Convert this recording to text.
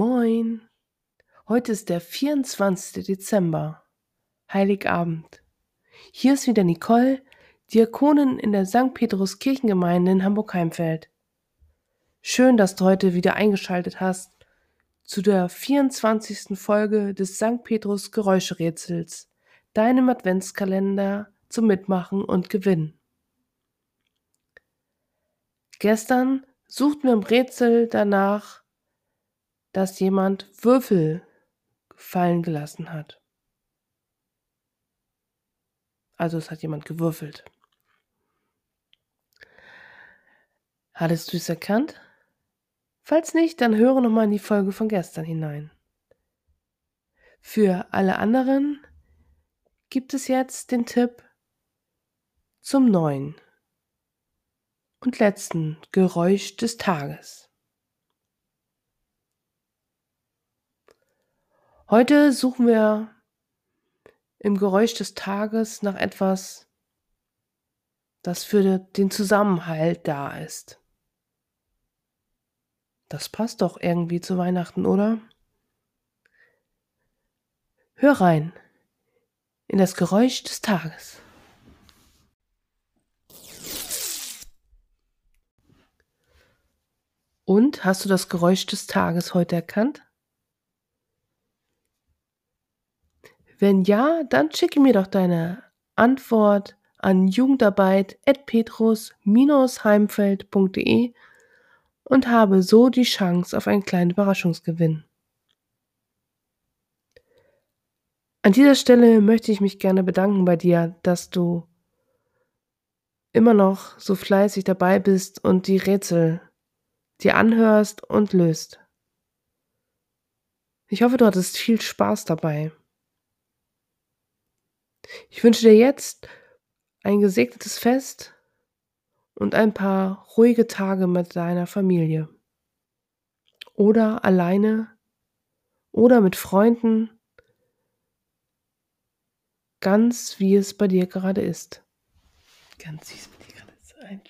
Moin. Heute ist der 24. Dezember, Heiligabend. Hier ist wieder Nicole, Diakonin in der St. Petrus Kirchengemeinde in Hamburg-Heimfeld. Schön, dass du heute wieder eingeschaltet hast zu der 24. Folge des St. Petrus Geräuscherätsels, deinem Adventskalender zum Mitmachen und Gewinnen. Gestern suchten wir im Rätsel danach, dass jemand Würfel fallen gelassen hat. Also es hat jemand gewürfelt. Hattest du es erkannt? Falls nicht, dann höre nochmal in die Folge von gestern hinein. Für alle anderen gibt es jetzt den Tipp zum neuen und letzten Geräusch des Tages. Heute suchen wir im Geräusch des Tages nach etwas, das für den Zusammenhalt da ist. Das passt doch irgendwie zu Weihnachten, oder? Hör rein in das Geräusch des Tages. Und hast du das Geräusch des Tages heute erkannt? Wenn ja, dann schicke mir doch deine Antwort an jugendarbeit.petrus-heimfeld.de und habe so die Chance auf einen kleinen Überraschungsgewinn. An dieser Stelle möchte ich mich gerne bedanken bei dir, dass du immer noch so fleißig dabei bist und die Rätsel dir anhörst und löst. Ich hoffe, du hattest viel Spaß dabei. Ich wünsche dir jetzt ein gesegnetes Fest und ein paar ruhige Tage mit deiner Familie. Oder alleine oder mit Freunden, ganz wie es bei dir gerade ist. Ganz wie es bei dir gerade ist. Ein